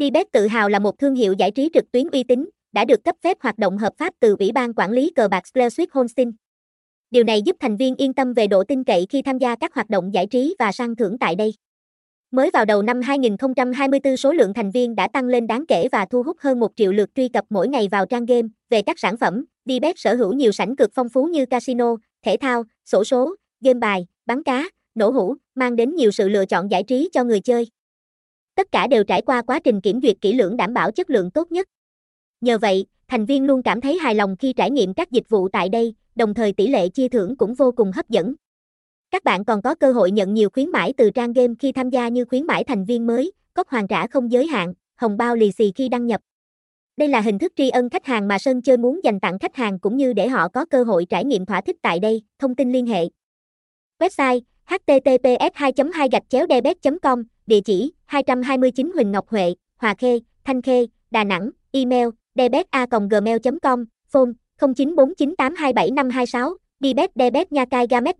Dbet tự hào là một thương hiệu giải trí trực tuyến uy tín, đã được cấp phép hoạt động hợp pháp từ Ủy ban Quản lý cờ bạc Schleswig-Holstein. Điều này giúp thành viên yên tâm về độ tin cậy khi tham gia các hoạt động giải trí và săn thưởng tại đây. Mới vào đầu năm 2024 số lượng thành viên đã tăng lên đáng kể và thu hút hơn 1 triệu lượt truy cập mỗi ngày vào trang game. Về các sản phẩm, Dbet sở hữu nhiều sảnh cực phong phú như casino, thể thao, sổ số, game bài, bắn cá, nổ hũ, mang đến nhiều sự lựa chọn giải trí cho người chơi. Tất cả đều trải qua quá trình kiểm duyệt kỹ lưỡng đảm bảo chất lượng tốt nhất. Nhờ vậy, thành viên luôn cảm thấy hài lòng khi trải nghiệm các dịch vụ tại đây, đồng thời tỷ lệ chia thưởng cũng vô cùng hấp dẫn. Các bạn còn có cơ hội nhận nhiều khuyến mãi từ trang game khi tham gia như khuyến mãi thành viên mới, cốc hoàn trả không giới hạn, hồng bao lì xì khi đăng nhập. Đây là hình thức tri ân khách hàng mà Sơn Chơi muốn dành tặng khách hàng cũng như để họ có cơ hội trải nghiệm thỏa thích tại đây. Thông tin liên hệ. Website https 2 2 debet com địa chỉ 229 Huỳnh Ngọc Huệ, Hòa Khê, Thanh Khê, Đà Nẵng, email debeta.gmail.com, phone 0949827526, Debet Debet Nha Cai Gamet